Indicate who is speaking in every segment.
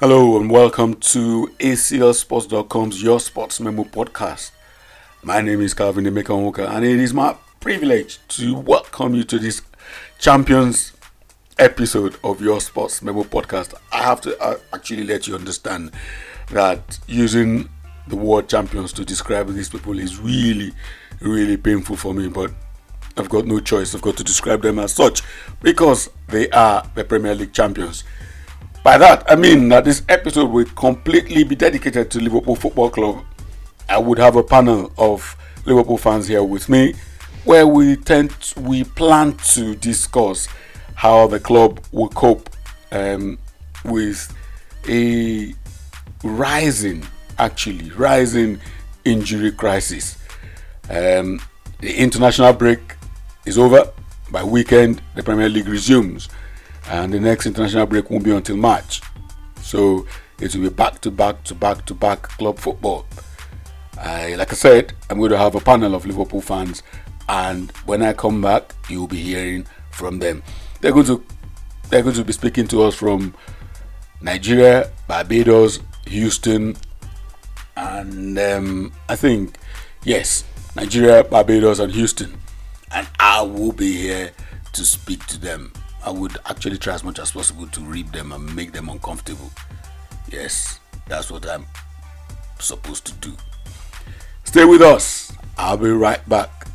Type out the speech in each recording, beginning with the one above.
Speaker 1: Hello and welcome to ACLSports.com's Your Sports Memo podcast. My name is Calvin Emeka Walker and it is my privilege to welcome you to this Champions episode of Your Sports Memo podcast. I have to uh, actually let you understand that using the word champions to describe these people is really, really painful for me, but I've got no choice. I've got to describe them as such because they are the Premier League champions. By that, I mean that this episode will completely be dedicated to Liverpool Football Club. I would have a panel of Liverpool fans here with me, where we tend to, we plan to discuss how the club will cope um, with a rising, actually rising injury crisis. Um, the international break is over. By weekend, the Premier League resumes and the next international break won't be until March. So it will be back to back to back to back club football. Uh, like I said, I'm going to have a panel of Liverpool fans, and when I come back, you'll be hearing from them. They're going to they're going to be speaking to us from Nigeria, Barbados, Houston, and um, I think yes, Nigeria, Barbados, and Houston, and I will be here to speak to them. I would actually try as much as possible to rip them and make them uncomfortable. Yes, that's what I'm supposed to do. Stay with us. I'll be right back.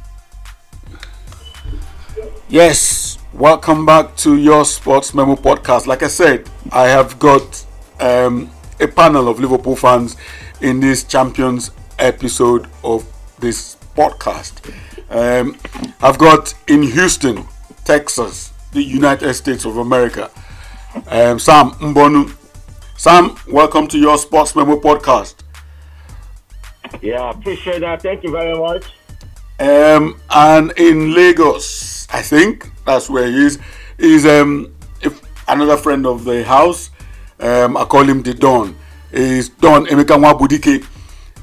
Speaker 1: Yes, welcome back to your Sports Memo podcast. Like I said, I have got um, a panel of Liverpool fans in this Champions episode of this podcast. Um, I've got in Houston, Texas, the United States of America. Um, Sam Mbonu. Sam, welcome to your Sports Memo podcast.
Speaker 2: Yeah, appreciate that. Thank you very much.
Speaker 1: Um, and in Lagos, I think that's where he is, is um, if another friend of the house. Um, I call him the Don. Is Don Emeka Nwabudike.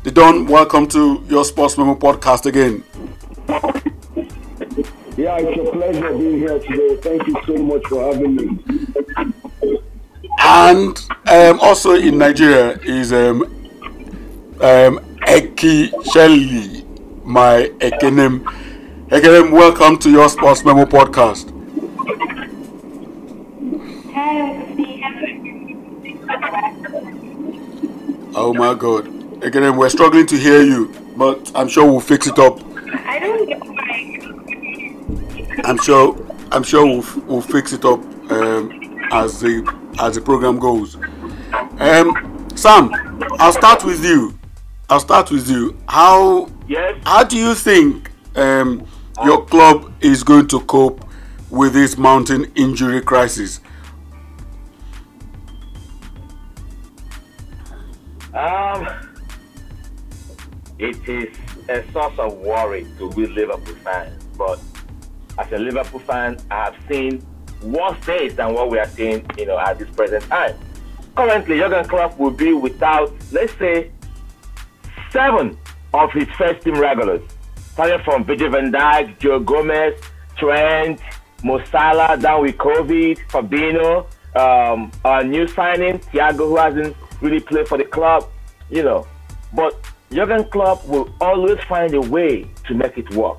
Speaker 1: The Don, welcome to your Sports Memo podcast again.
Speaker 2: Yeah, it's a pleasure being here today. Thank you so much for having me.
Speaker 1: And um, also in Nigeria is um, um, Eki Shelley, my Ekenem. Ekenem, welcome to your Sports Memo podcast. Oh my God. Ekenem, we're struggling to hear you, but I'm sure we'll fix it up.
Speaker 3: I don't get why.
Speaker 1: I'm sure. I'm sure we'll, we'll fix it up um, as the as the program goes. Um, Sam, I'll start with you. I'll start with you. How
Speaker 2: Yes.
Speaker 1: how do you think um, your club is going to cope with this mountain injury crisis?
Speaker 2: Um, it is a source of worry to we Liverpool fans, but as a Liverpool fan, I have seen worse days than what we are seeing, you know, at this present time. Currently, Jurgen Klopp will be without, let's say, seven of his first team regulars, starting from Virgil van Dijk, Joe Gomez, Trent, Mo Salah, down with COVID, Fabinho, um, our new signing, Thiago, who hasn't really played for the club, you know. But Jurgen Klopp will always find a way to make it work.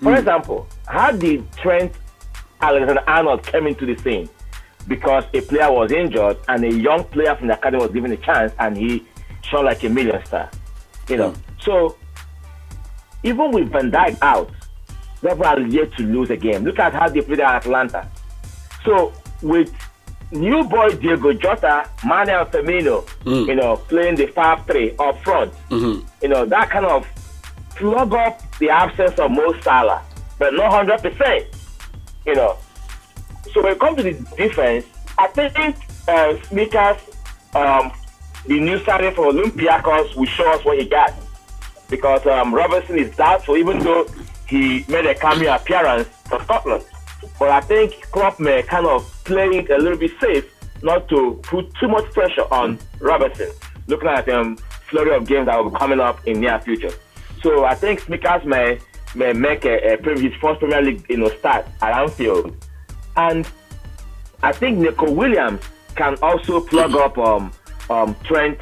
Speaker 2: For example, how did Trent Alexander Arnold came into the scene? Because a player was injured and a young player from the academy was given a chance and he shone like a million star. You know. Hmm. So even with Van Dijk out, Liverpool are yet to lose a game. Look at how they played at Atalanta. So with new boy Diego Jota, Mane Firmino, hmm. you know, playing the 5-3 up front, mm-hmm. you know, that kind of plug up the absence of Mo Salah, but not 100%, you know. So when it comes to the defense, I think uh, um, the new signing for Olympiacos, will show us what he got. Because um, Robertson is doubtful, even though he made a cameo appearance for Scotland. But I think Klopp may kind of play it a little bit safe, not to put too much pressure on Robertson. Looking at um flurry of games that will be coming up in near future. So I think may may make a, a his first Premier League you know start at Anfield, and I think Neco Williams can also plug up um um, Trent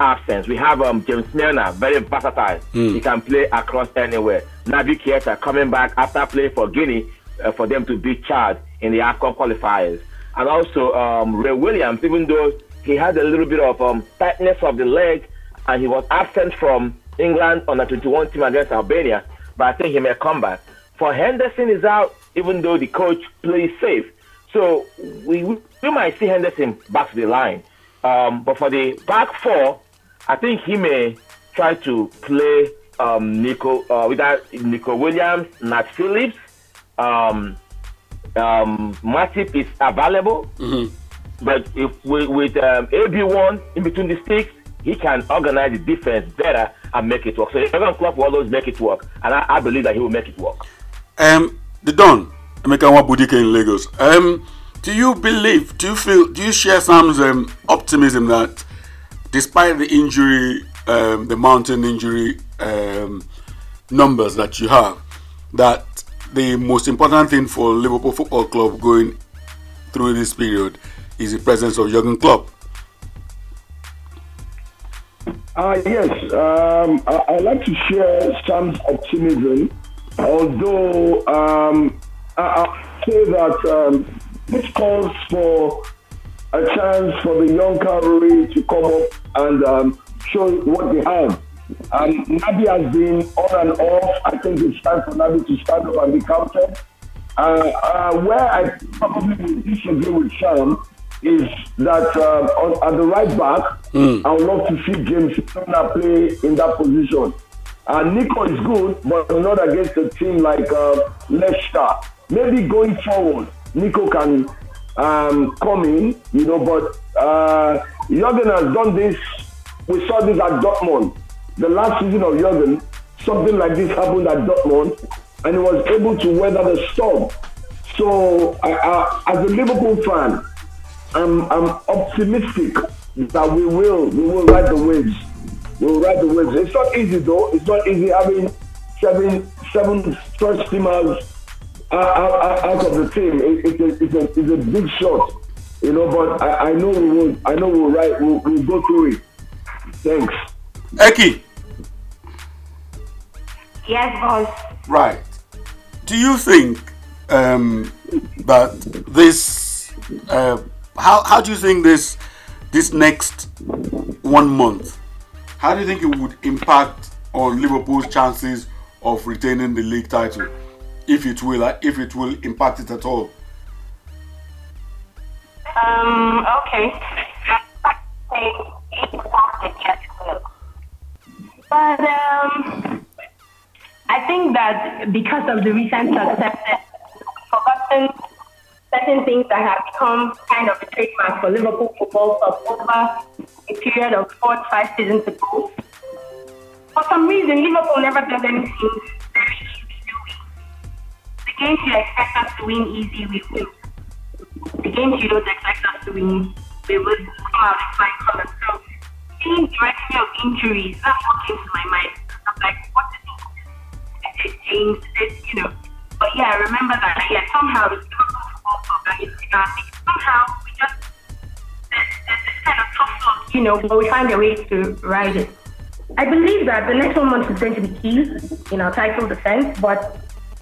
Speaker 2: absence. We have um, James Milner, very versatile. Mm. He can play across anywhere. Naby Keita coming back after playing for Guinea uh, for them to beat Chad in the AFCON qualifiers. And also um, Ray Williams, even though he had a little bit of um, tightness of the leg and he was absent from England on the 21 team against Albania, but I think he may come back. For Henderson is out, even though the coach plays safe. So we, we might see Henderson back to the line. Um, but for the back four, I think he may try to play um, Neco uh, without Neco Williams, Nat Phillips, um, um, Matip is available. Mm-hmm. But if with, with um, AB1 in between the sticks, he can organize the defense better and make it work. So Jurgen Klopp will always make it work, and I, I believe that he will make it work.
Speaker 1: Um, the Don, Emeka Nwabudike in Lagos. Um, do you believe? Do you feel? Do you share Sam's um, optimism that, despite the injury, um, the mountain injury um, numbers that you have, that the most important thing for Liverpool Football Club going through this period is the presence of Jurgen Klopp.
Speaker 3: Uh, yes, um, I, I, like to share some optimism, although um, I, say that um, this calls for a chance for the young cavalry to come up and um, show what they have. Um, Naby has been on and off. I think it's time for Naby to stand up and be counted. Uh, uh, where I probably will disagree with Sam is that uh, on, at the right back, mm. I would love to see James Milner play in that position. Uh, Neco is good, but not against a team like uh, Leicester. Maybe going forward, Neco can um, come in, you know, but uh, Jurgen has done this. We saw this at Dortmund the last season of Jurgen, something like this happened at Dortmund, and he was able to weather the storm. So, I, I, as a Liverpool fan, I'm, I'm optimistic that we will we will ride the waves. We'll ride the waves. It's not easy though. It's not easy having seven seven first teamers out, out of the team. It, it's, a, it's, a, it's a big shot, you know. But I, I know we will. I know we'll ride. We'll, we'll go through it. Thanks.
Speaker 1: Eki.
Speaker 4: Yes, boss.
Speaker 1: Right. Do you think um, that this? Uh, how how do you think this this next one month? How do you think it would impact on Liverpool's chances of retaining the league title, if it will if it will impact it at all?
Speaker 4: Um. Okay. But um, I think that because of the recent success, forgotten certain things that have become kind of a trademark for Liverpool football for over a period of four to five seasons ago. For some reason, Liverpool never does anything very easy? The games you expect us to win easy, we win. The games you don't expect us to win, we will come out and fight colors. So, seeing the direction of injuries, that's what came to my mind. I'm like, what is it? James, it, you know. But yeah, I remember that. Yeah, somehow somehow we just there's, this kind of tough luck, you know, but we find a way to ride it. I believe that the next one month is going to be key in our title defense, but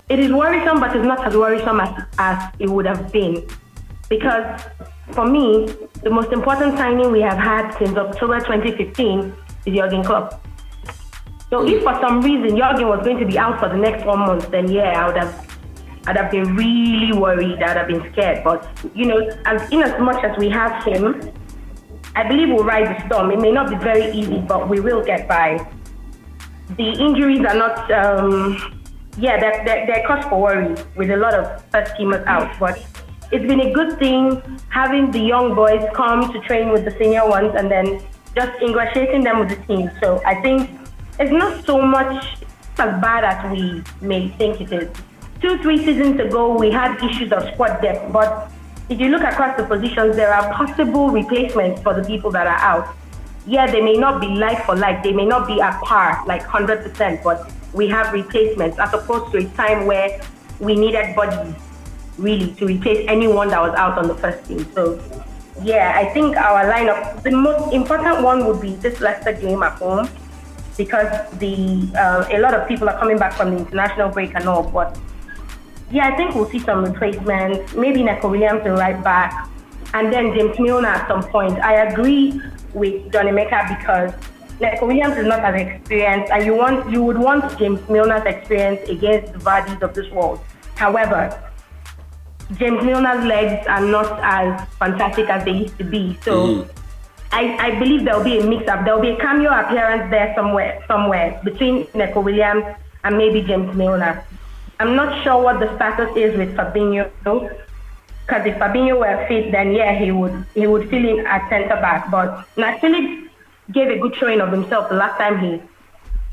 Speaker 4: it is worrisome, but it's not as worrisome as, as it would have been. Because for me, the most important signing we have had since October 2015 is Jurgen Klopp. So if for some reason Jurgen was going to be out for the next one month, then yeah, I would have I'd have been really worried. I'd have been scared. But you know, as in as much as we have him, I believe we'll ride the storm. It may not be very easy, but we will get by. The injuries are not, um, yeah, they're, they're, they're cause for worry with a lot of first teamers out. But it's been a good thing having the young boys come to train with the senior ones and then just ingratiating them with the team. So I think it's not so much as bad as we may think it is two, three seasons ago, we had issues of squad depth, but if you look across the positions, there are possible replacements for the people that are out. Yeah, they may not be like for like, they may not be at par, like 100%, but we have replacements as opposed to a time where we needed bodies really to replace anyone that was out on the first team. So yeah, I think our lineup, the most important one would be this Leicester game at home because the uh, a lot of people are coming back from the international break and all. But yeah, I think we'll see some replacements. Maybe Neco Williams in right back, and then James Milner at some point. I agree with Johnny Maker because Neco Williams is not as experienced, and you want you would want James Milner's experience against the Vardys of this world. However, James Milner's legs are not as fantastic as they used to be. So mm. I, I believe there'll be a mix up. There'll be a cameo appearance there somewhere somewhere between Neco Williams and maybe James Milner. I'm not sure what the status is with Fabinho though. because if Fabinho were fit, then yeah, he would he would fill in at centre back. But Nat Phillips gave a good showing of himself the last time he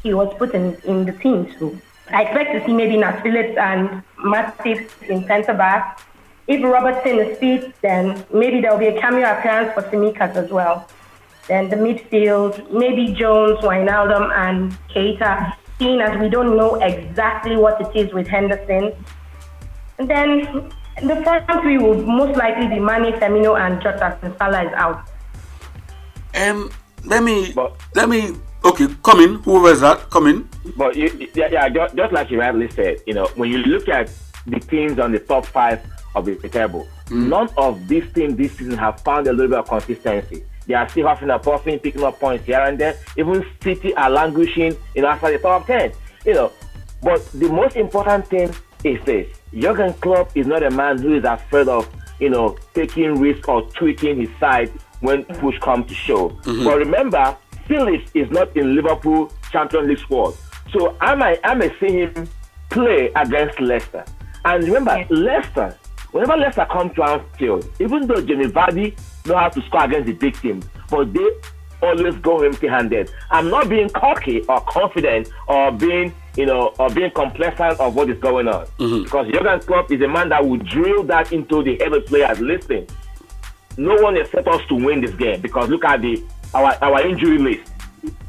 Speaker 4: he was put in, in the team. So I expect to see maybe Nat Phillips and Matip in centre back. If Robertson is fit, then maybe there will be a cameo appearance for Tsimikas as well. Then the midfield, maybe Jones, Wijnaldum, and Keita, seeing as we don't know exactly what it is with Henderson. And then the front three will most likely be Mane, Firmino, and Jota since Salah is out.
Speaker 1: Um, let me, but, let me Okay, come in. Whoever is that, come in.
Speaker 2: But you, yeah, yeah just, just, like you rightly said, you know, when you look at the teams on the top five of the table, mm. none of these teams this season have found a little bit of consistency. They are still huffing and puffing, picking up points here and there. Even City are languishing, you know, after the top ten. You know, but the most important thing is this: Jurgen Klopp is not a man who is afraid of, you know, taking risk or tweaking his side when push comes to shove. Mm-hmm. But remember, Phillips is not in Liverpool Champions League squad. So I might I may see him play against Leicester. And remember, yeah. Leicester, whenever Leicester come to Anfield, even though Jamie Vardy know how to score against the big teams, but they always go empty-handed. I'm not being cocky or confident or being, you know, or being complacent of what is going on. Mm-hmm. Because Jurgen Klopp is a man that will drill that into the of players. Listen, no one expects us to win this game because look at the our our injury list.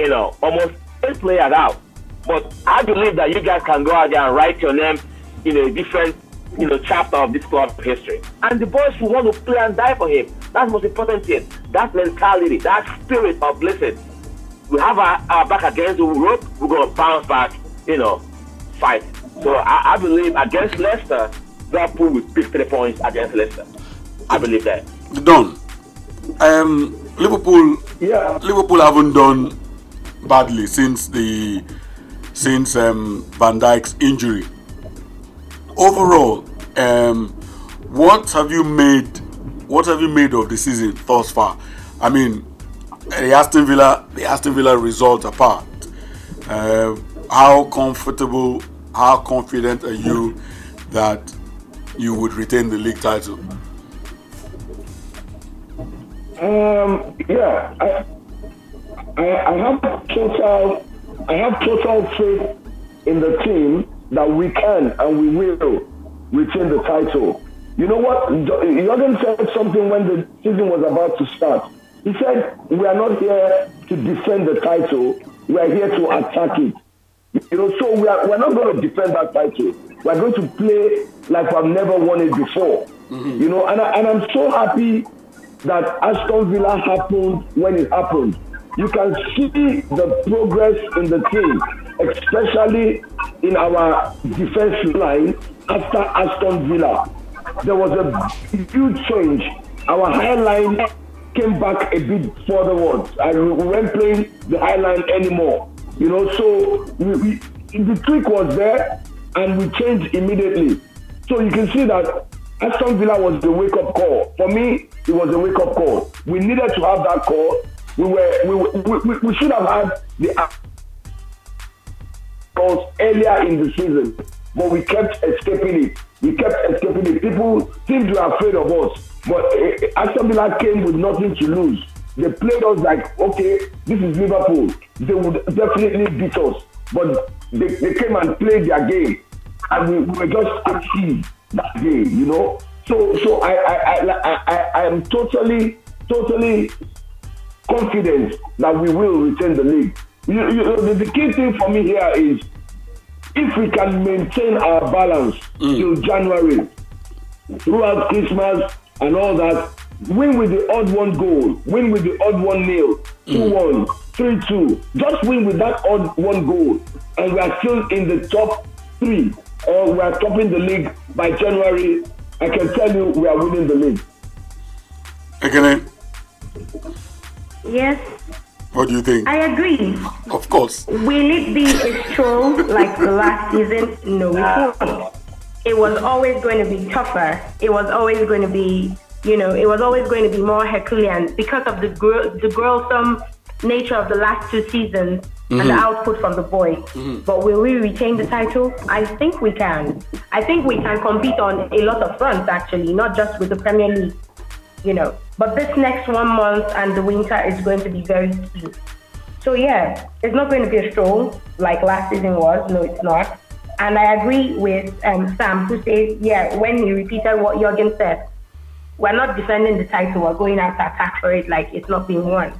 Speaker 2: You know, almost eight players out. But I believe that you guys can go out there and write your name in a different, you know, chapter of this club history. And the boys will want to play and die for him. That's the most important thing. That mentality, that spirit of listen. We have our, our back against the rope, we're gonna bounce back, you know, fight. So I, I believe against Leicester, Liverpool will pick three points against Leicester. I believe that.
Speaker 1: Done. Um, Liverpool,
Speaker 3: yeah.
Speaker 1: Liverpool haven't done badly since the since um, Van Dijk's injury. Overall, um, what have you made? What have you made of the season thus far? I mean, the Aston Villa, the Aston Villa result apart, uh, how comfortable, how confident are you that you would retain the league title?
Speaker 3: Um, yeah, I, I, I have total, I have total faith in the team that we can and we will retain the title. You know what? Jurgen said something when the season was about to start. He said, "We are not here to defend the title. We are here to attack it." You know, so we are we're not going to defend that title. We are going to play like we've never won it before. Mm-hmm. You know, and I, and I'm so happy that Aston Villa happened when it happened. You can see the progress in the team, especially in our defense line after Aston Villa. There was a huge change. Our high line came back a bit forward and we weren't playing the high line anymore. You know, so we, we, the trick was there and we changed immediately. So you can see that Aston Villa was the wake up call. For me, it was a wake up call. We needed to have that call. We were we, we, we should have had the calls earlier in the season, but we kept escaping it. We kept escaping it. People seemed to be afraid of us, but uh, Aston Villa came with nothing to lose. They played us like, okay, this is Liverpool. They would definitely beat us, but they, they came and played their game, and we, we were just achieved that day, you know. So so I I I I, I am totally totally confident that we will retain the league. You, you, the, the key thing for me here is if we can maintain our balance mm. till January, throughout Christmas and all that, win with the odd one goal, win with the odd one nil, two one, three two. Just win with that odd one goal, and we are still in the top three, or we are topping the league by January. I can tell you, we are winning the league.
Speaker 1: Again.
Speaker 4: Yes,
Speaker 1: what do you think?
Speaker 4: I agree.
Speaker 1: Of course.
Speaker 4: Will it be a stroll like the last season? No, it ah. won't. It was always going to be tougher. It was always going to be, you know, it was always going to be more Herculean because of the gr- the gruesome nature of the last two seasons and the mm-hmm. output from the boys. Mm-hmm. But will we retain the title? I think we can. I think we can compete on a lot of fronts actually, not just with the Premier League you know. But this next one month and the winter is going to be very key. So yeah, it's not going to be a stroll like last season was. No, it's not. And I agree with um, Sam who says, yeah, when he repeated what Jurgen said, we're not defending the title. We're going out to attack for it like it's not being won.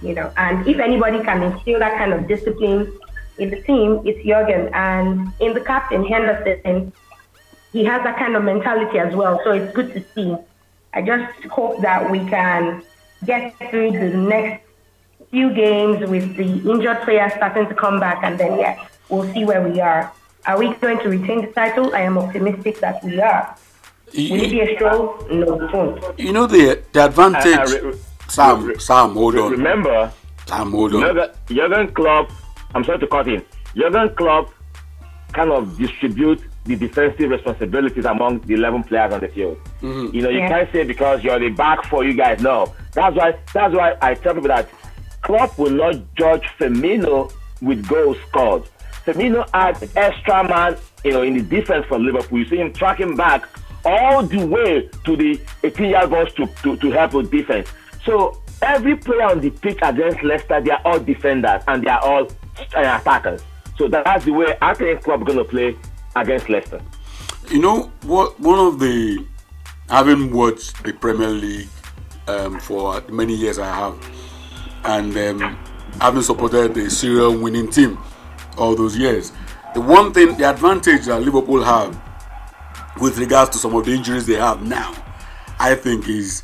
Speaker 4: You know, and if anybody can instill that kind of discipline in the team, it's Jurgen. And in the captain Henderson, he has that kind of mentality as well. So it's good to see. I just hope that we can get through the next few games with the injured players starting to come back, and then yeah, we'll see where we are. Are we going to retain the title? I am optimistic that we are. Will it be
Speaker 1: You,
Speaker 4: a stroll? No, it won't.
Speaker 1: you know the the advantage.
Speaker 2: Uh, uh, re- re-
Speaker 1: Sam,
Speaker 2: re-
Speaker 1: Sam, hold on.
Speaker 2: Remember,
Speaker 1: Sam, hold on.
Speaker 2: Jurgen, Jurgen Klopp, I'm sorry to cut in. Jurgen Klopp kind of distribute the defensive responsibilities among the 11 players on the field. You know, you
Speaker 4: Yeah.
Speaker 2: can't say because you're the back for you guys. No, that's why. That's why I tell people that Klopp will not judge Firmino with goals scored. Firmino had extra man, you know, in the defense for Liverpool. You see him tracking back all the way to the 18 yard box to, to, to help with defense. So every player on the pitch against Leicester, they are all defenders and they are all uh, attackers. So that's the way I think Klopp going to play against Leicester.
Speaker 1: You know what? One of the having watched the Premier League um, for many years, I have, and um, having supported the serial winning team all those years. The one thing, the advantage that Liverpool have with regards to some of the injuries they have now, I think is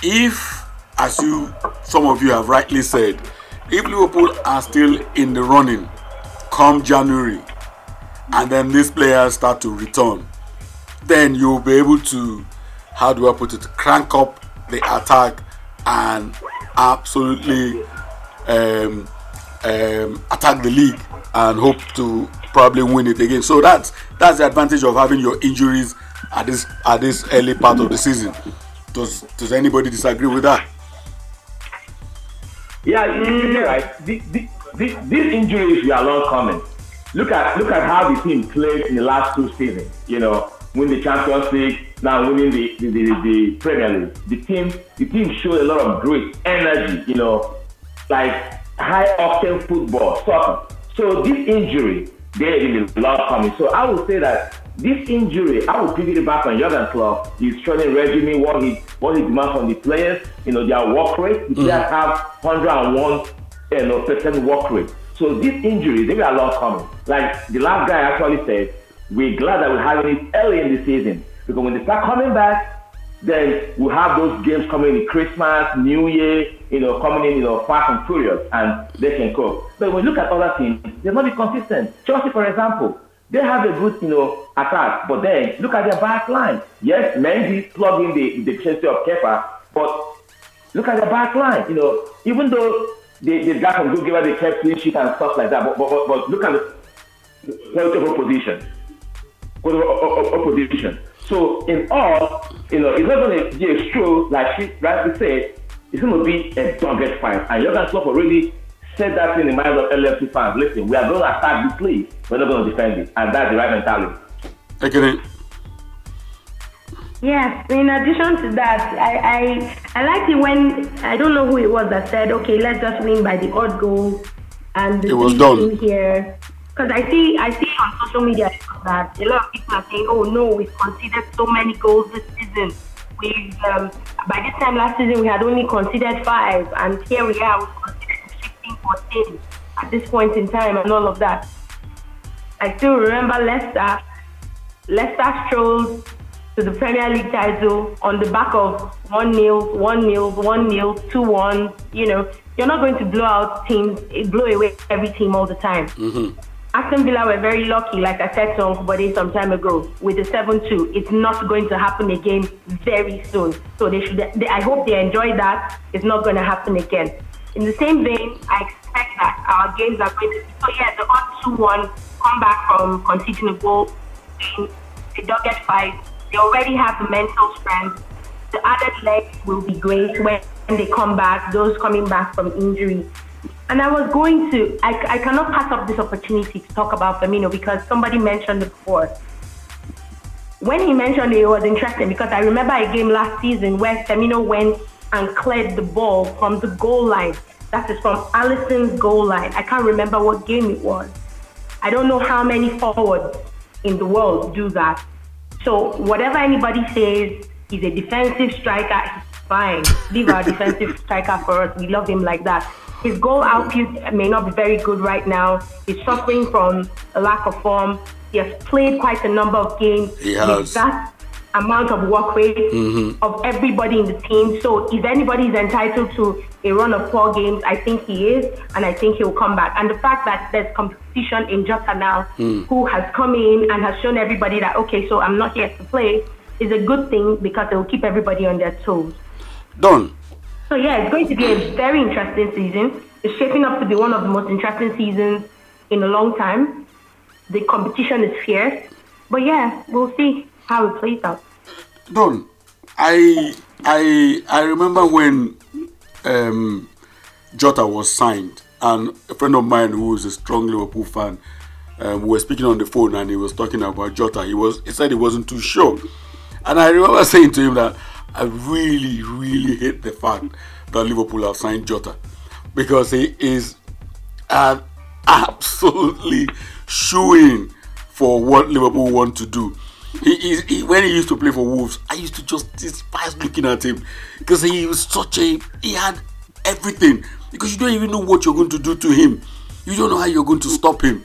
Speaker 1: if, as you, some of you have rightly said, if Liverpool are still in the running come January, and then these players start to return, then you'll be able to, how do I put it, crank up the attack and absolutely um, um, attack the league and hope to probably win it again. So that's that's the advantage of having your injuries at this at this early part of the season. Does does anybody disagree with that?
Speaker 2: Yeah, you- you're right. The, the, the, these injuries we are long coming. Look at look at how the team played in the last two seasons. You know, win the Champions League, now winning the the, the, the Premier League. The team the team showed a lot of great energy. You know, like high octane football, soccer. So this injury, there is a lot coming. So I would say that this injury, I would pivot it back on Jurgen Klopp. He's training regimen, what he what he demands from the players. You know, their work rate. The players mm-hmm. have 101 you know, percent work rate. So these injuries, they a lot coming. Like the last guy actually said, we're glad that we're having it early in the season because when they start coming back, then we have those games coming in Christmas, New Year, you know, coming in, you know, fast and furious, and they can cope. But when you look at other teams, they're not be consistent. Chelsea, for example, they have a good, you know, attack, but then look at their back line. Yes, Mendy plug in the, deficiency of Kepa, but look at their back line. You know, even though they, they got some good giver, they kept clean sheet and stuff like that, but, but, but, but look at the quality of opposition. Quality of o- o- opposition. So in all, you know, it's not going to be a stroll, like she rightly said, it's going to be a dogged fight. And Jurgen Klopp already said that in the minds of LFC fans. Listen, we are going to attack this league. We're not going to defend it. And that's the right mentality.
Speaker 1: Okay,
Speaker 4: Yes, in addition to that, I, I I like it when I don't know who it was that said, okay, let's just win by the odd goal and
Speaker 1: It was done.
Speaker 4: here. Because I see I see on social media that a lot of people are saying, oh no, we've conceded so many goals this season. We um, by this time last season we had only conceded five, and here we are, we've conceded 15, 14 at this point in time, and all of that. I still remember Leicester. Leicester strolled to the Premier League title on the back of one nil, one nil, one nil, two one. You know, you're not going to blow out teams, blow away every team all the time.
Speaker 1: Mm-hmm.
Speaker 4: Aston Villa were very lucky, like I said to Uncle some time ago, with the 7 2. It's not going to happen again very soon. So they should. They, I hope they enjoy that. It's not going to happen again. In the same vein, I expect that our games are going to. Be so yeah, the odd 2 1 come back from conceding a goal. They don't get five. They already have the mental strength. The added legs will be great when they come back. Those coming back from injury and I was going to, I, I cannot pass up this opportunity to talk about Firmino because somebody mentioned it before. When he mentioned it, it was interesting because I remember a game last season where Firmino went and cleared the ball from the goal line. That is from Alisson's goal line. I can't remember what game it was. I don't know how many forwards in the world do that. So whatever anybody says, he's a defensive striker. He's fine, leave our defensive striker for us. We love him like that. His goal output may not be very good right now. He's suffering from a lack of form. He has played quite a number of games.
Speaker 1: He has.
Speaker 4: that amount of work rate mm-hmm. of everybody in the team. So if anybody is entitled to a run of four games, I think he is, and I think he'll come back. And the fact that there's competition in Jota now, mm. who has come in and has shown everybody that okay, so I'm not here to play, is a good thing because it will keep everybody on their toes.
Speaker 1: Done.
Speaker 4: So yeah, it's going to be a very interesting season. It's shaping up to be one of the most interesting seasons in a long time. The competition is fierce, but yeah, we'll see how it plays out.
Speaker 1: Don, I I I remember when um, Jota was signed, and a friend of mine who is a strong Liverpool fan, um, we were speaking on the phone, and he was talking about Jota. He was he said he wasn't too sure, and I remember saying to him that I really, really hate the fact that Liverpool have signed Jota because he is an absolutely shooing for what Liverpool want to do. He is he, when he used to play for Wolves, I used to just despise looking at him because he was such a he had everything because you don't even know what you're going to do to him. You don't know how you're going to stop him.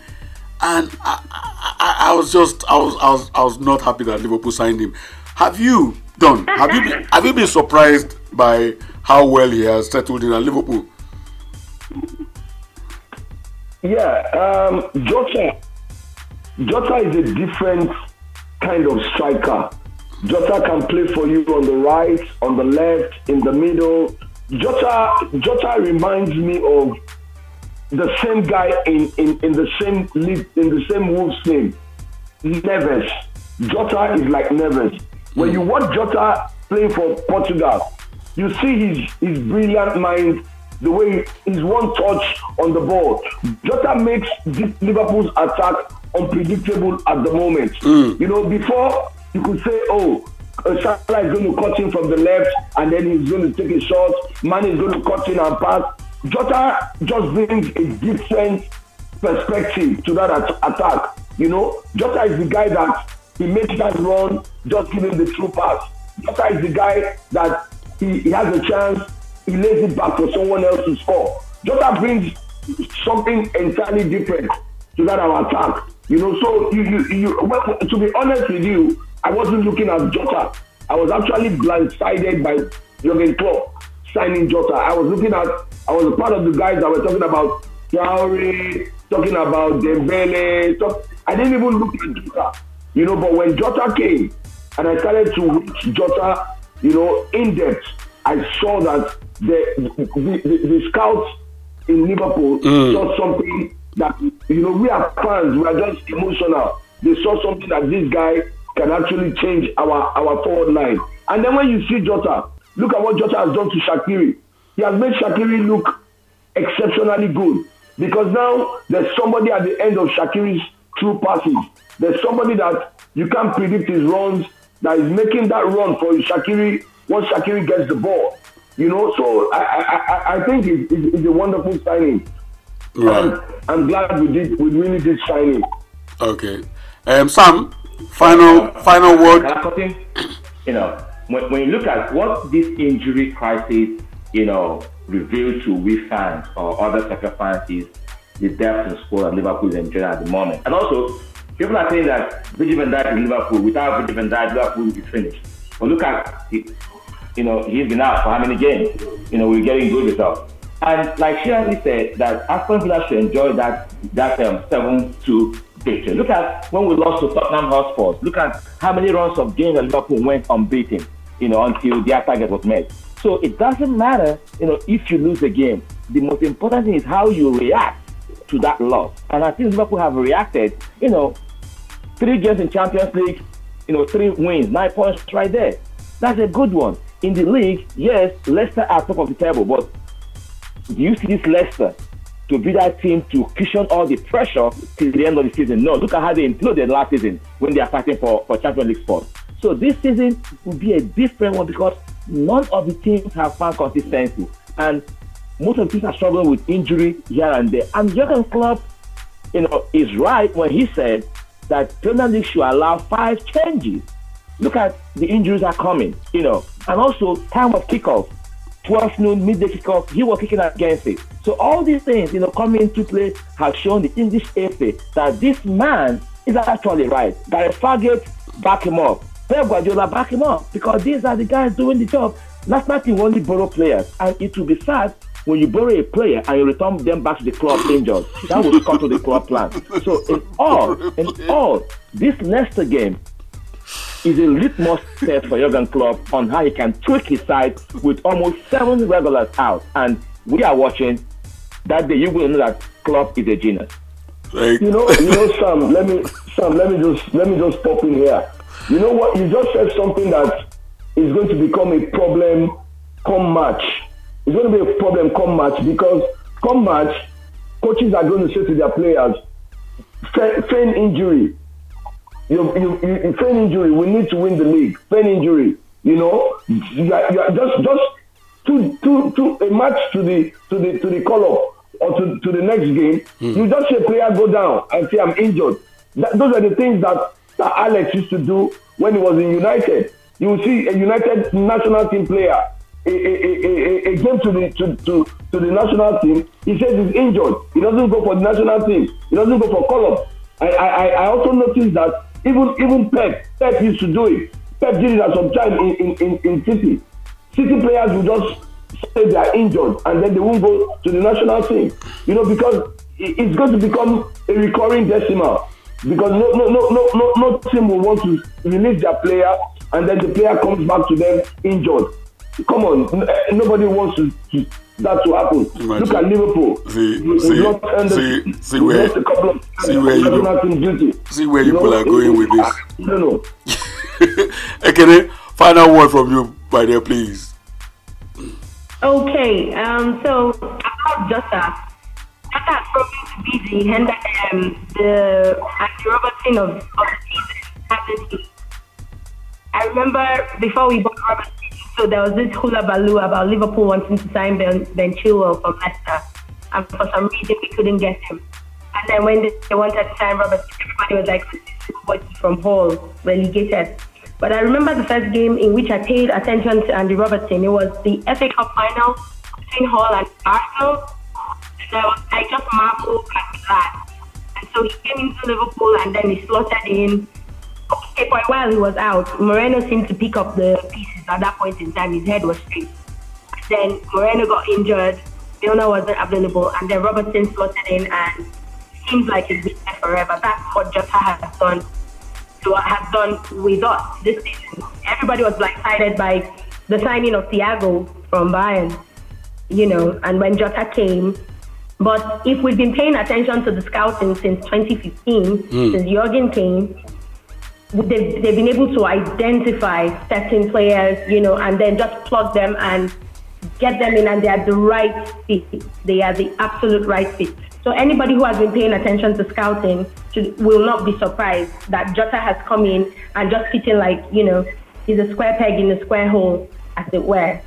Speaker 1: And I, I, I was just I was, I was I was not happy that Liverpool signed him. Have you Don, have you been, have you been surprised by how well he has settled in at Liverpool?
Speaker 3: Yeah, um, Jota. Jota is a different kind of striker. Jota can play for you on the right, on the left, in the middle. Jota, Jota reminds me of the same guy in, in, in the same league, in the same Wolves team, Neves. Jota is like Neves. When you watch Jota playing for Portugal, you see his his brilliant mind, the way his one touch on the ball. Jota makes Liverpool's attack unpredictable at the moment. Mm. You know, before you could say, oh, uh, Salah is going to cut in from the left and then he's going to take a shot. Man is going to cut in and pass. Jota just brings a different perspective to that at- attack. You know, Jota is the guy that he makes that run, just give him the true pass. Jota is the guy that he, he has a chance, he lays it back for someone else to score. Jota brings something entirely different to that our attack. You know, so you, you, you well, to be honest with you, I wasn't looking at Jota. I was actually blindsided by Jurgen Klopp signing Jota. I was looking at, I was part of the guys that were talking about Traore, talking about Dembele. Talk, I didn't even look at Jota. You know, but when Jota came and I started to watch Jota, you know, in depth, I saw that the the, the, the scouts in Liverpool mm. saw something that you know we are fans, we are just emotional. They saw something that this guy can actually change our our forward line. And then when you see Jota, look at what Jota has done to Shaqiri. He has made Shaqiri look exceptionally good because now there's somebody at the end of Shaqiri's true passes there's somebody that you can't predict his runs that is making that run for Shaqiri once Shaqiri gets the ball. You know, so I I, I think it's, it's, a wonderful signing. Right. And I'm glad we did we really did signing.
Speaker 1: Okay. Um, Sam, final uh, final word.
Speaker 2: You know, when, when you look at what this injury crisis, you know, revealed to we fans or other soccer fans is the depth and squad that Liverpool is enjoying at the moment. And also People are saying that Virgil van Dijk in Liverpool, without Virgil van Dijk, Liverpool is finished. But look at, you know, he's been out for how many games? You know, we're getting good results. And like Shirley said, that Aston Villa should enjoy that that um, 7-2 victory. Look at when we lost to Tottenham Hotspur. Look at how many runs of games Liverpool went unbeaten, you know, until their target was met. So it doesn't matter, you know, if you lose the game. The most important thing is how you react to that loss. And I think Liverpool have reacted, you know, three games in Champions League, you know, three wins, nine points right there. That's a good one. In the league, yes, Leicester are top of the table, but do you see this Leicester to be that team to cushion all the pressure till the end of the season? No, look at how they imploded last season when they are fighting for, for Champions League spot. So this season will be a different one because none of the teams have found consistency. And most of the teams are struggling with injury here and there. And Jurgen Klopp, you know, is right when he said that Premier League should allow five changes. Look at the injuries are coming, you know, and also time of kickoff. 12 noon, midday kickoff, he was kicking against it. So all these things, you know, coming into play have shown the English FA that this man is actually right. Gareth Southgate, back him up. Pep Guardiola, back him up. Because these are the guys doing the job. That's not the only borrow players. And it will be sad when you borrow a player and you return them back to the club injured. That will cut to the club plan. So in all, in all, this Leicester game is a litmus test for Jurgen Klopp on how he can tweak his side with almost seven regulars out. And we are watching. That day, you will know that Klopp is a genius.
Speaker 3: You know, you know, Sam. Let me, Sam. Let me just, let me just pop in here. You know what? You just said something that is going to become a problem come match. It's going to be a problem come match because come match, coaches are going to say to their players, feign injury you, you, you, feign injury. We need to win the league. Feign injury. You know, you are, you are just just to, to, to a match to the to the to the call up or to, to the next game. Mm. You just see a player go down and say I'm injured. That, those are the things that, that Alex used to do when he was in United. You will see a United national team player a, a, a, a, game to the to, to, to the national team. He says he's injured. He doesn't go for the national team. He doesn't go for call up. I, I, I also noticed that even even Pep, Pep used to do it. Pep did it at some time in, in, in, in City. City players will just say they are injured and then they won't go to the national team. You know, because it's going to become a recurring decimal. Because no no no no no no team will want to release their player and then the player comes back to them injured. Come on, nobody wants to, to that to happen. Imagine. Look at Liverpool.
Speaker 1: See, we, see, see, see where, see where you, see where you, people are going with this.
Speaker 3: No, no.
Speaker 1: okay, final word from you, by there, please.
Speaker 4: Okay, um, so about Jota, Jota has proven to be the um, the Andy Robertson of, of the season. I remember before we bought Robertson so there was this hula baloo about Liverpool wanting to sign Ben, ben Chilwell from Leicester. And for some reason, we couldn't get him. And then when they wanted to sign Robert, everybody was like, what's from Hull, relegated. But I remember the first game in which I paid attention to Andy Robertson. It was the FA Cup final between Hull and Arsenal. And I, was, I just marveled at that. And so he came into Liverpool and then he slotted in Okay, for a while he was out. Moreno seemed to pick up the pieces at that point in time. His head was straight. Then Moreno got injured. Milner wasn't available, and then Robertson slotted in, and seems like he's been there forever. That's what Jota has done. To, has done with us this season. Everybody was blindsided by the signing of Thiago from Bayern, you know, and when Jota came. But if we've been paying attention to the scouting since 2015, mm. since Jurgen came, they've, they've been able to identify certain players, you know, and then just plug them and get them in, and they are the right fit. They are the absolute right fit. So anybody who has been paying attention to scouting should, will not be surprised that Jota has come in and just fitting like, you know, he's a square peg in a square hole, as it were.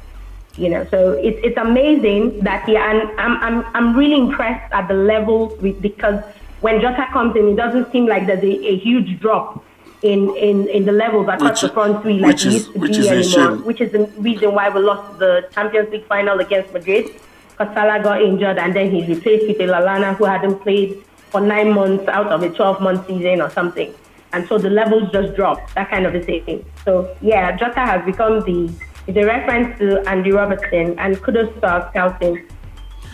Speaker 4: You know, so it's it's amazing that yeah, and I'm I'm I'm really impressed at the level with because when Jota comes in, it doesn't seem like there's a, a huge drop in, in, in the levels across which, the front three like it used to be anymore. Which is the reason why we lost the Champions League final against Madrid. Because Salah got injured and then he's replaced with a Lallana who hadn't played for nine months out of a 12 month season or something. And so the levels just dropped, that kind of a thing. So yeah, Jota has become the, the reference to Andy Robertson and kudos to our scouting.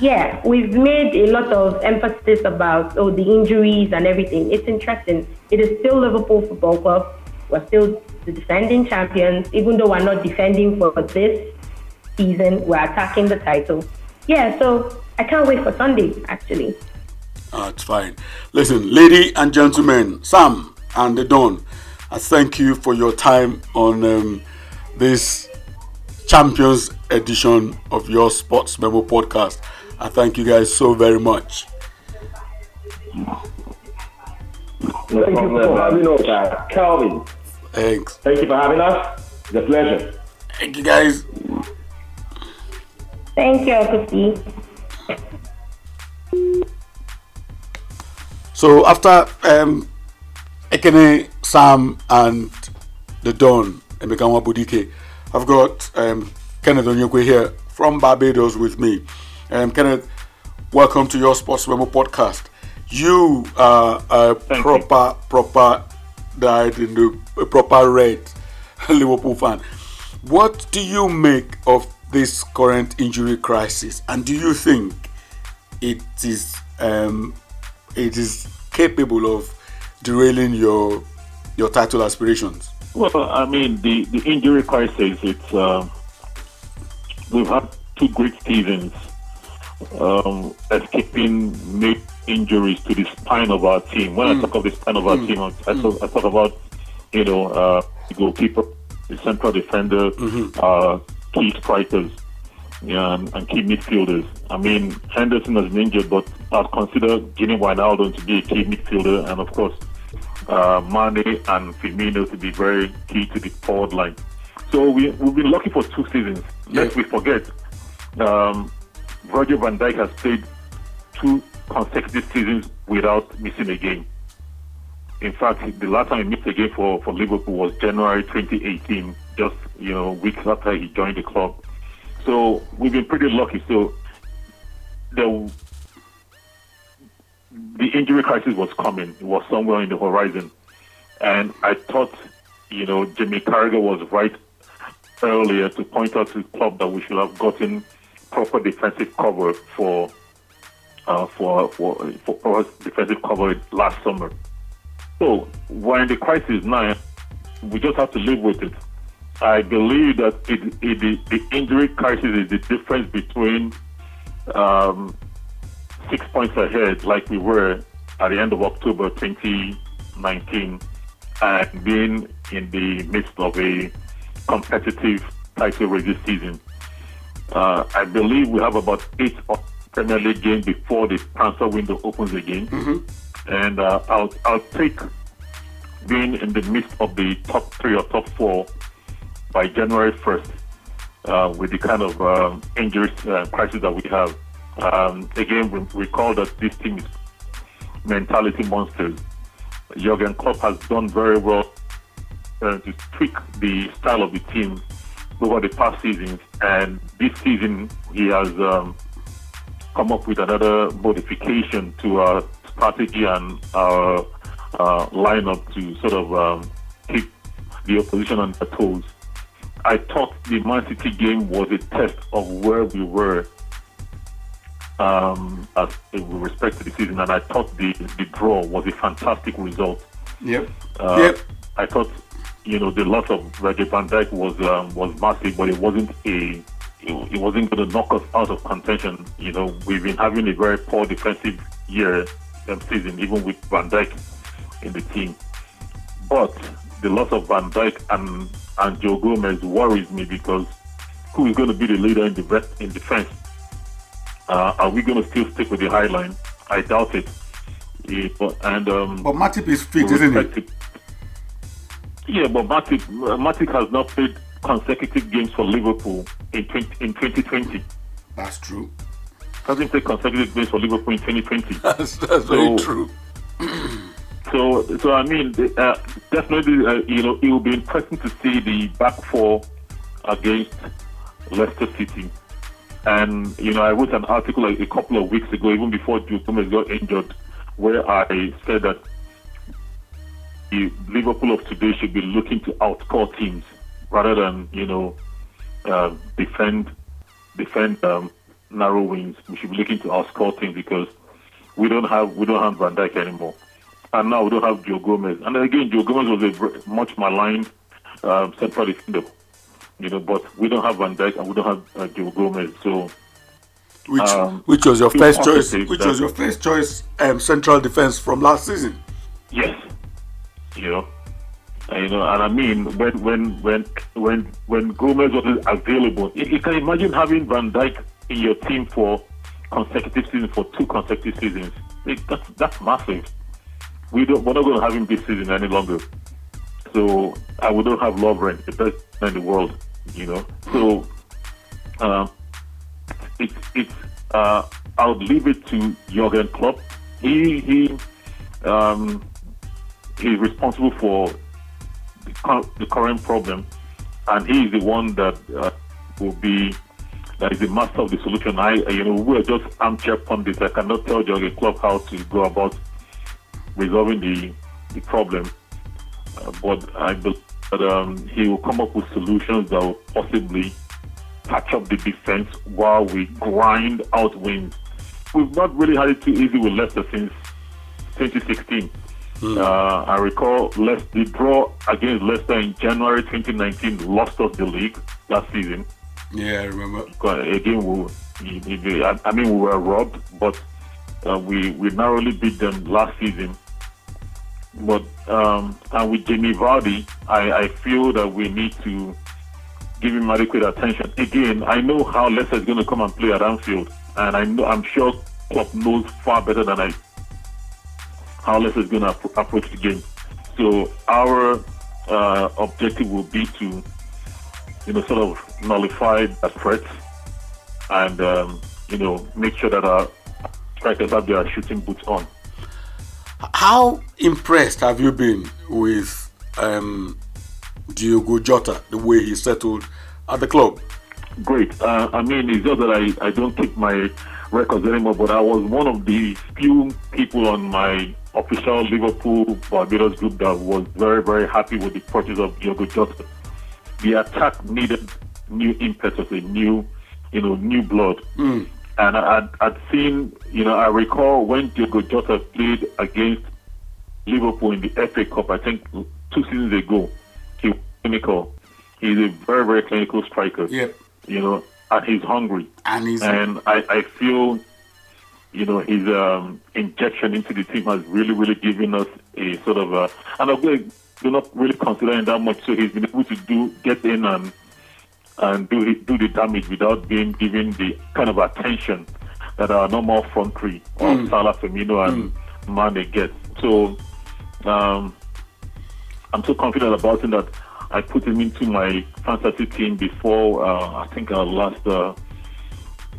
Speaker 4: Yeah, we've made a lot of emphasis about oh the injuries and everything. It's interesting. It is still Liverpool Football Club. We're still the defending champions, even though we're not defending for this season. We're attacking the title. Yeah, so I can't wait for Sunday actually.
Speaker 1: That's fine. Listen, lady and gentlemen, Sam and the Don, I thank you for your time on um, this Champions edition of your Sports Memo podcast. I thank you guys so very much.
Speaker 3: Thank you for having us,
Speaker 2: Calvin.
Speaker 1: Thanks.
Speaker 2: Thank you for having us. It's a pleasure.
Speaker 1: Thank you guys.
Speaker 4: Thank you, Uncle
Speaker 1: So after um, Ekene, Sam, and the Don, Emeka Budike, I've got um, Kenneth Onyekwe here from Barbados with me. Um, Kenneth, welcome to your Sports Memo podcast. You are a
Speaker 2: Thank
Speaker 1: proper, proper, died in the a proper red Liverpool fan. What do you make of this current injury crisis, and do you think it is um, it is capable of derailing your your title aspirations?
Speaker 5: Well, I mean, the, the injury crisis, it's, uh, we've had two great seasons um, escaping make injuries to the spine of our team. When I talk of the spine of our team, I, I, talk, I talk about, you know, uh, the goalkeeper, the central defender, uh, key strikers, yeah, and, and key midfielders. I mean, Henderson has been injured, but I'd consider Gini Wijnaldum to be a key midfielder, and of course, uh, Mane and Firmino to be very key to the forward line. So we, we've been lucky for two seasons. Lest we forget, um, Roger Van Dijk has played two consecutive seasons without missing a game. In fact, the last time he missed a game for, for Liverpool was January 2018, just you know weeks after he joined the club. So we've been pretty lucky. So the the injury crisis was coming. It was somewhere in the horizon, and I thought, you know, Jimmy Carragher was right earlier to point out to the club that we should have gotten proper defensive cover for uh, for for for proper defensive cover last summer. So we're in the crisis now. We just have to live with it. I believe that it, it, the, the injury crisis is the difference between um, six points ahead, like we were at the end of October 2019, and being in the midst of a competitive title race season. Uh, I believe we have about eight Premier League games before the transfer window opens again, and uh, I'll I'll take being in the midst of the top three or top four by January 1st uh, with the kind of um, injury uh, crisis that we have. Um, again, we recall that this team is mentality monsters. Jurgen Klopp has done very well uh, to tweak the style of the team over the past seasons, and this season he has um, come up with another modification to our strategy and our uh, lineup to sort of um, keep the opposition on their toes. I thought the Man City game was a test of where we were um, as with respect to the season, and I thought the, the draw was a fantastic result.
Speaker 1: Yep.
Speaker 5: Uh,
Speaker 1: yep.
Speaker 5: I thought, you know, the loss of Reggie Van Dijk was um, was massive, but it wasn't a it, wasn't going to knock us out of contention. You know, we've been having a very poor defensive year um, season, even with Van Dijk in the team. But the loss of Van Dijk and and Joe Gomez worries me because who is going to be the leader in the rest in defense? Uh, are we going to still stick with the high line? I doubt it. Yeah, but, and um,
Speaker 1: But Matip is fit, isn't he?
Speaker 5: Yeah, but Matip, Matip has not played consecutive games for Liverpool in 20, in 2020.
Speaker 1: That's true.
Speaker 5: Hasn't played consecutive games for Liverpool in 2020.
Speaker 1: That's, that's very true.
Speaker 5: So, so I mean, uh, definitely, uh, you know, it will be interesting to see the back four against Leicester City. And you know, I wrote an article like a couple of weeks ago, even before Joe Gomez got injured, where I said that the Liverpool of today should be looking to outscore teams rather than you know uh, defend defend um, narrow wings. We should be looking to outscore teams because we don't have we don't have Van Dijk anymore, and now we don't have Joe Gomez. And again, Joe Gomez was a much maligned um, central defender, you know. But we don't have Van Dijk and we don't have uh, Joe Gomez, so.
Speaker 1: Which
Speaker 5: Um,
Speaker 1: which was your first choice? Which was your first choice um, central defense from last season?
Speaker 5: Yes, you know, you know, and I mean when when when when when Gomez was available, you, you can imagine having Van Dijk in your team for consecutive seasons for two consecutive seasons. It, that's that's massive. We don't we're not going to have him this season any longer. So I would not have Lovren, the best in the world, you know. So um, it's it's uh, I would leave it to Jurgen Klopp. He he um, he's responsible for the, the current problem, and he is the one that uh, will be that is the master of the solution. I you know we're just armchair pundits. I cannot tell Jurgen Klopp how to go about resolving the the problem, uh, but I believe that um, he will come up with solutions that will possibly patch up the defense while we grind out wins. We've not really had it too easy with Leicester since 2016. Uh, I recall Leic- the draw against Leicester in January 2019 lost us the league that season.
Speaker 1: Yeah, I remember.
Speaker 5: Uh, Again, we, we- we- I I mean, we were robbed, but uh, we we narrowly beat them last season. But um, and with Jamie Vardy, I, I feel that we need to give him adequate attention. Again, I know how Leicester is going to come and play at Anfield, and I know I'm sure Klopp knows far better than I how Leicester is going to appro- approach the game. So our uh, objective will be to, you know, sort of nullify that threat and um, you know make sure that our strikers have their shooting boots on.
Speaker 1: How impressed have you been with um, Diogo Jota, the way he settled at the club?
Speaker 5: Great. Uh, I mean, it's just that I, I don't keep my records anymore, but I was one of the few people on my official Liverpool Barbados group that was very, very happy with the purchase of Diogo Jota. The attack needed new impetus, a new, you know, new blood. Hmm. And I, I'd, I'd seen, you know, I recall when Diogo Jota played against Liverpool in the FA Cup, I think two seasons ago, he was clinical. He's a very, very clinical striker
Speaker 1: Yep.
Speaker 5: you know, and he's hungry.
Speaker 1: And he's
Speaker 5: And I, I feel, you know, his um, injection into the team has really, really given us a sort of a, and I'm not really considering that much. So he's been able to do get in and and do the- do the damage without being given the kind of attention that our normal front three of Salah, Firmino, and Mane get. So um, I'm so confident about him that I put him into my fantasy team before uh, I think our last uh,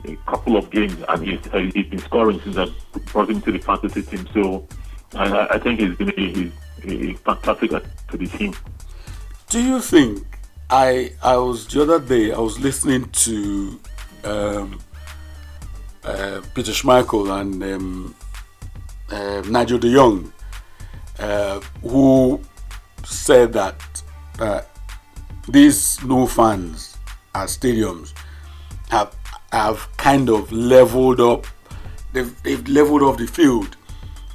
Speaker 5: a couple of games, and he's, uh, he's been scoring since I brought him to the fantasy team. So I, I- think he's going to be he's, he's fantastic to the team.
Speaker 1: Do you think I I was the other day I was listening to um, uh, Peter Schmeichel and um, uh, Nigel De Jong, uh, who said that these no fans at stadiums have have kind of leveled up. They've, they've leveled off the field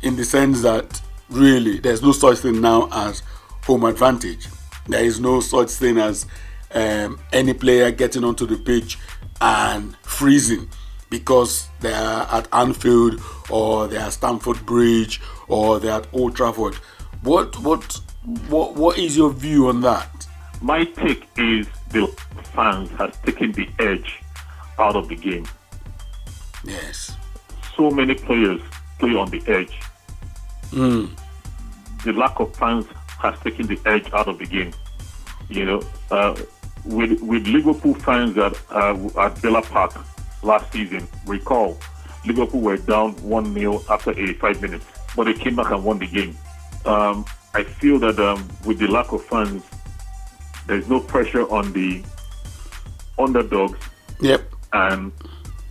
Speaker 1: in the sense that really there's no such thing now as home advantage. There is no such thing as um, any player getting onto the pitch and freezing because they are at Anfield or they are Stamford Bridge or they are at Old Trafford. What what what what is your view on that?
Speaker 5: My take is the fans has taken the edge out of the game.
Speaker 1: Yes.
Speaker 5: So many players play on the edge. The lack of fans has taken the edge out of the game. You know, uh, with with Liverpool fans at uh, at Villa Park last season, recall Liverpool were down one 0 after 85 minutes, but they came back and won the game. Um, I feel that um, with the lack of fans, there's no pressure on the underdogs
Speaker 1: Yep.
Speaker 5: And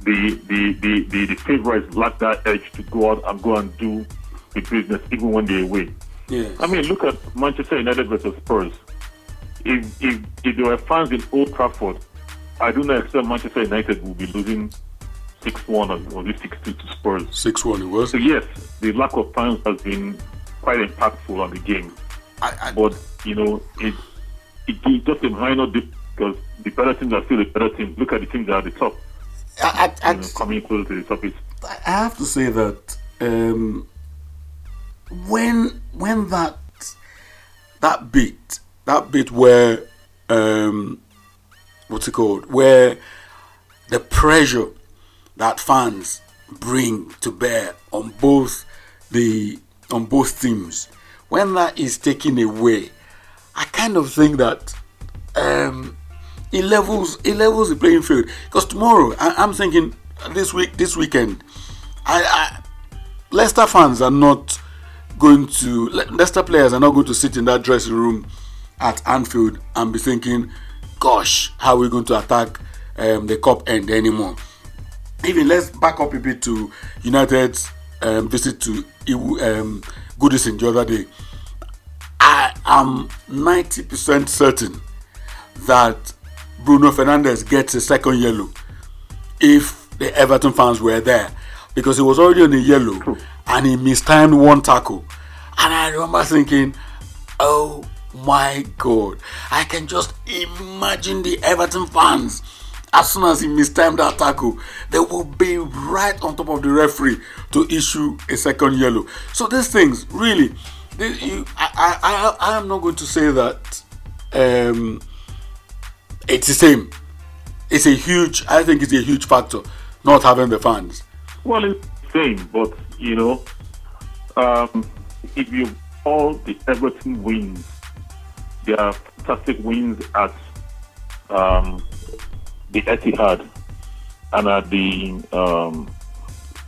Speaker 5: the the the the, the favorites lack that edge to go out and go and do the business even when they're away.
Speaker 1: Yes.
Speaker 5: I mean, look at Manchester United versus Spurs. If, if, if there were fans in Old Trafford, I do not expect Manchester United will be losing 6 1 or, 6 2 to Spurs.
Speaker 1: 6 1 it was.
Speaker 5: So, yes, the lack of fans has been quite impactful on the game.
Speaker 1: I, I,
Speaker 5: But, you know, it, it, it's just a minor dip because the better teams are still the better teams. Look at the teams that are at the top,
Speaker 1: I, I,
Speaker 5: know, coming close to the top.
Speaker 1: I have to say that um, when when that that bit that bit where um, what's it called where the pressure that fans bring to bear on both the on both teams when that is taken away I kind of think that um, it levels it levels the playing field because tomorrow I, I'm thinking this week this weekend I, I Leicester fans are not going to Le- Leicester players are not going to sit in that dressing room at Anfield and be thinking, "Gosh, how are we going to attack um, the Kop end anymore?" Even let's back up a bit to United's um, visit to um, Goodison the other day. I am 90% certain that Bruno Fernandes gets a second yellow if the Everton fans were there because he was already on a yellow and he mistimed one tackle. And I remember thinking, oh my god, I can just imagine the Everton fans. As soon as he mistimed that tackle, they will be right on top of the referee to issue a second yellow. So these things, really, they, you, I, I, I, I am not going to say that um, it's the same. It's a huge. I think it's a huge factor not having the fans.
Speaker 5: well, it's the same, but, you know, um, if you all the Everton wins, they are fantastic wins at um, the Etihad and at the um,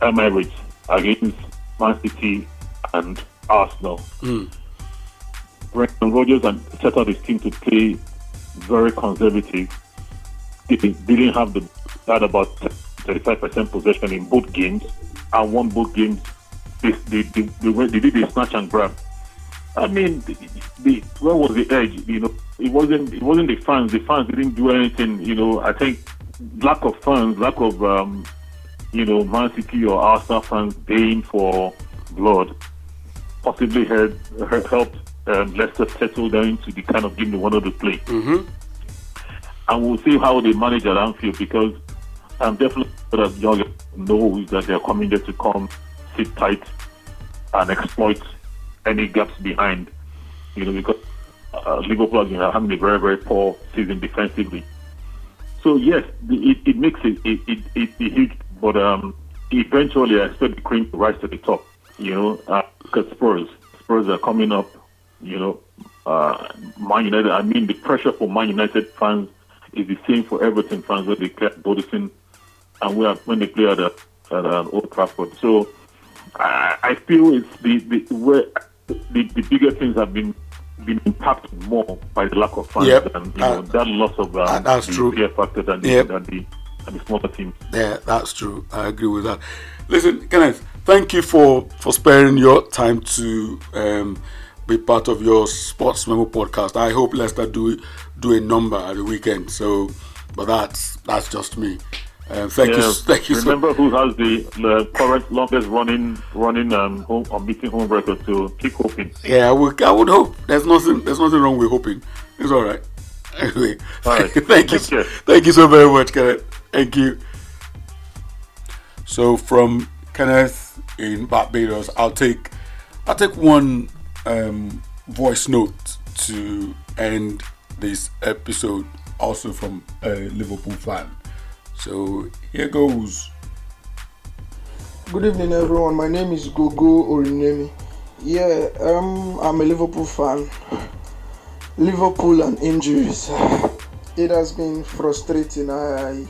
Speaker 5: Emirates against Man City and Arsenal. Brendan Rodgers and set out his team to play very conservative. They didn't have the had about 35% possession in both games and won both games. They, they, they, they, they did a snatch and grab. I mean, the, the, where was the edge? You know, it wasn't it wasn't the fans. The fans didn't do anything. You know, I think lack of fans, lack of um, you know, Man City or Arsenal fans paying for blood possibly had helped um, Leicester settle down into the kind of game they wanted to play.
Speaker 1: Mm-hmm.
Speaker 5: And we'll see how they manage at Anfield because I'm definitely sure that Young knows that they're coming there to come, sit tight, and exploit any gaps behind. You know, because uh, Liverpool has been having a very, very poor season defensively. So yes, it, it makes it it, it, it, it huge, but um, eventually I expect the cream to rise to the top. You know, uh, because Spurs, Spurs are coming up. You know, uh, Man United. I mean, the pressure for Man United fans is the same for Everton fans when they play at Goodison and we are, when they play at, uh, at uh, Old Trafford. So I, I feel it's the the where the, the bigger things have been been impacted more by the lack of fans
Speaker 1: Yep.
Speaker 5: and you know
Speaker 1: Uh,
Speaker 5: that loss of
Speaker 1: uh, that's
Speaker 5: the
Speaker 1: true.
Speaker 5: fear factor than the,
Speaker 1: Yep.
Speaker 5: than the and the smaller teams.
Speaker 1: Yeah, that's true. I agree with that. Listen, Kenneth, thank you for for sparing your time to um, be part of your Sports Memo podcast. I hope Leicester do do a number at the weekend. So, but that's that's just me. Um, thank you,
Speaker 5: Yeah.
Speaker 1: thank you. So,
Speaker 5: Remember who has the, the current longest running running um home unbeaten home record? So keep hoping.
Speaker 1: yeah, I would, I would hope. There's nothing there's nothing wrong with hoping. It's all right. Anyway,
Speaker 5: All right.
Speaker 1: thank you,
Speaker 5: care.
Speaker 1: thank you so very much, Kenneth. Thank you. So from Kenneth in Barbados, I'll take I'll take one um, voice note to end this episode, also from a Liverpool fan. So here goes.
Speaker 6: Good evening, everyone. My name is Gogo Orinemi. Yeah, um, I'm a Liverpool fan. Liverpool and injuries. It has been frustrating. I,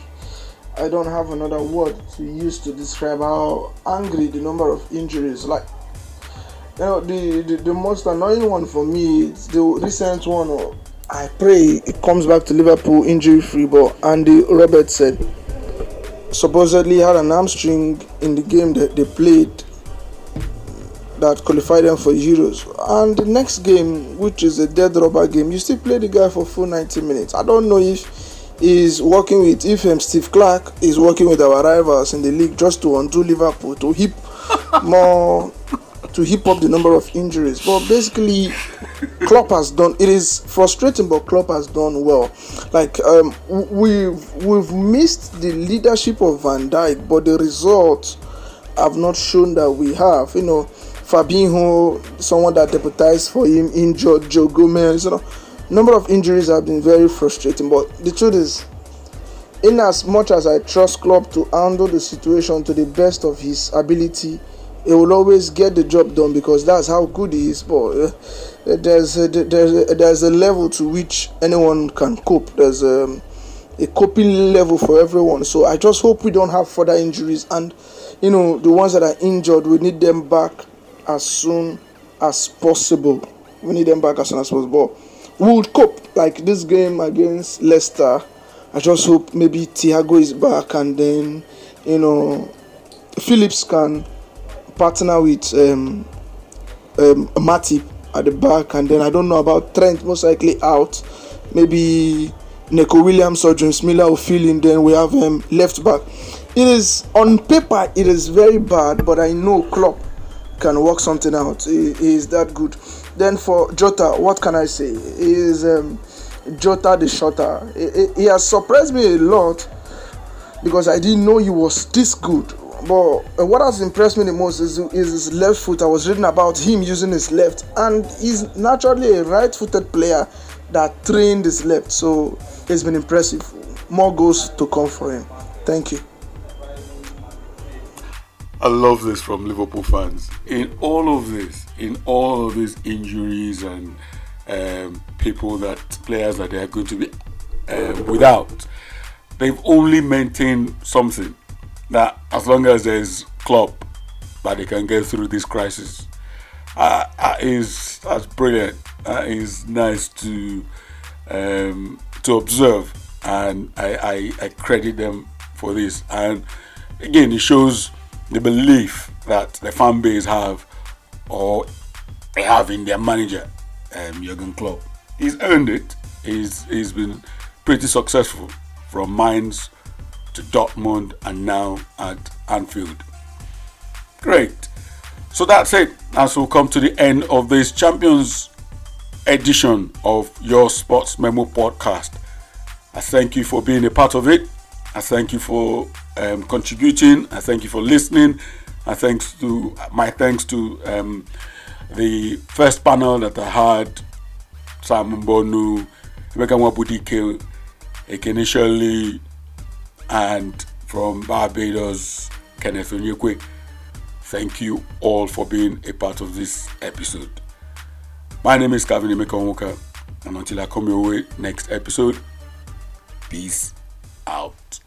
Speaker 6: I don't have another word to use to describe how angry the number of injuries. Like, you know, the the, the most annoying one for me is the recent one. oh, I pray it comes back to Liverpool injury free. But Andy Roberts said supposedly had an hamstring in the game that they played that qualified them for Euros. And the next game, which is a dead rubber game, you still play the guy for full 90 minutes. I don't know if he's working with, if um, Steve Clarke is working with our rivals in the league just to undo Liverpool, to heap more, to heap up the number of injuries. But basically, Klopp has done, it is frustrating, but Klopp has done well. Like, um, we've, we've missed the leadership of Van Dijk, but the results have not shown that we have. You know, Fabinho, someone that deputized for him, injured Joe Gomez. You know, number of injuries have been very frustrating. But the truth is, in as much as I trust Klopp to handle the situation to the best of his ability, he will always get the job done because that's how good he is. But uh, there's a, there's a, there's a level to which anyone can cope. There's a, um, a coping level for everyone. So I just hope we don't have further injuries and you know, the ones that are injured, we need them back as soon as possible. We need them back as soon as possible. We would cope like this game against Leicester. I just hope maybe Thiago is back and then, you know, Phillips can partner with um, um, Matip at the back, and then I don't know about Trent, most likely out. Maybe Neco Williams or James Milner will fill in. Then we have um, left back. It is on paper it is very bad but i know Klopp can work something out. He, he is that good. Then for jota what can i say? He is um, jota the shutter he, he, has surprised me a lot because i didn't know he was this good but uh, what has impressed me the most is, is his left foot. I was reading about him using his left and he's naturally a right-footed player that trained his left. So it's been impressive. More goals to come for him. Thank you.
Speaker 1: I love this from Liverpool fans. In all of this, in all of these injuries and um, people that players that they are going to be uh, without, they've only maintained something that as long as there's Klopp that they can get through this crisis. Uh, uh, is that's brilliant. That is nice to um, to observe, and I, I, I credit them for this. And again, it shows the belief that the fan base have or they have in their manager, um, Jurgen Klopp. He's earned it. He's, he's been pretty successful from Mainz to Dortmund and now at Anfield. Great. So that's it. As we come to the end of this Champions edition of your Sports Memo podcast. I thank you for being a part of it. I thank you for um, contributing. I thank you for listening. I thanks to my thanks to um, the first panel that I had, Simon Bonu, Emeka Nwabudike, Ekene Shirley, and from Barbados, Kenneth Onyekwe. Thank you all for being a part of this episode. My name is Kevin Emeka and until I come your way next episode, peace out.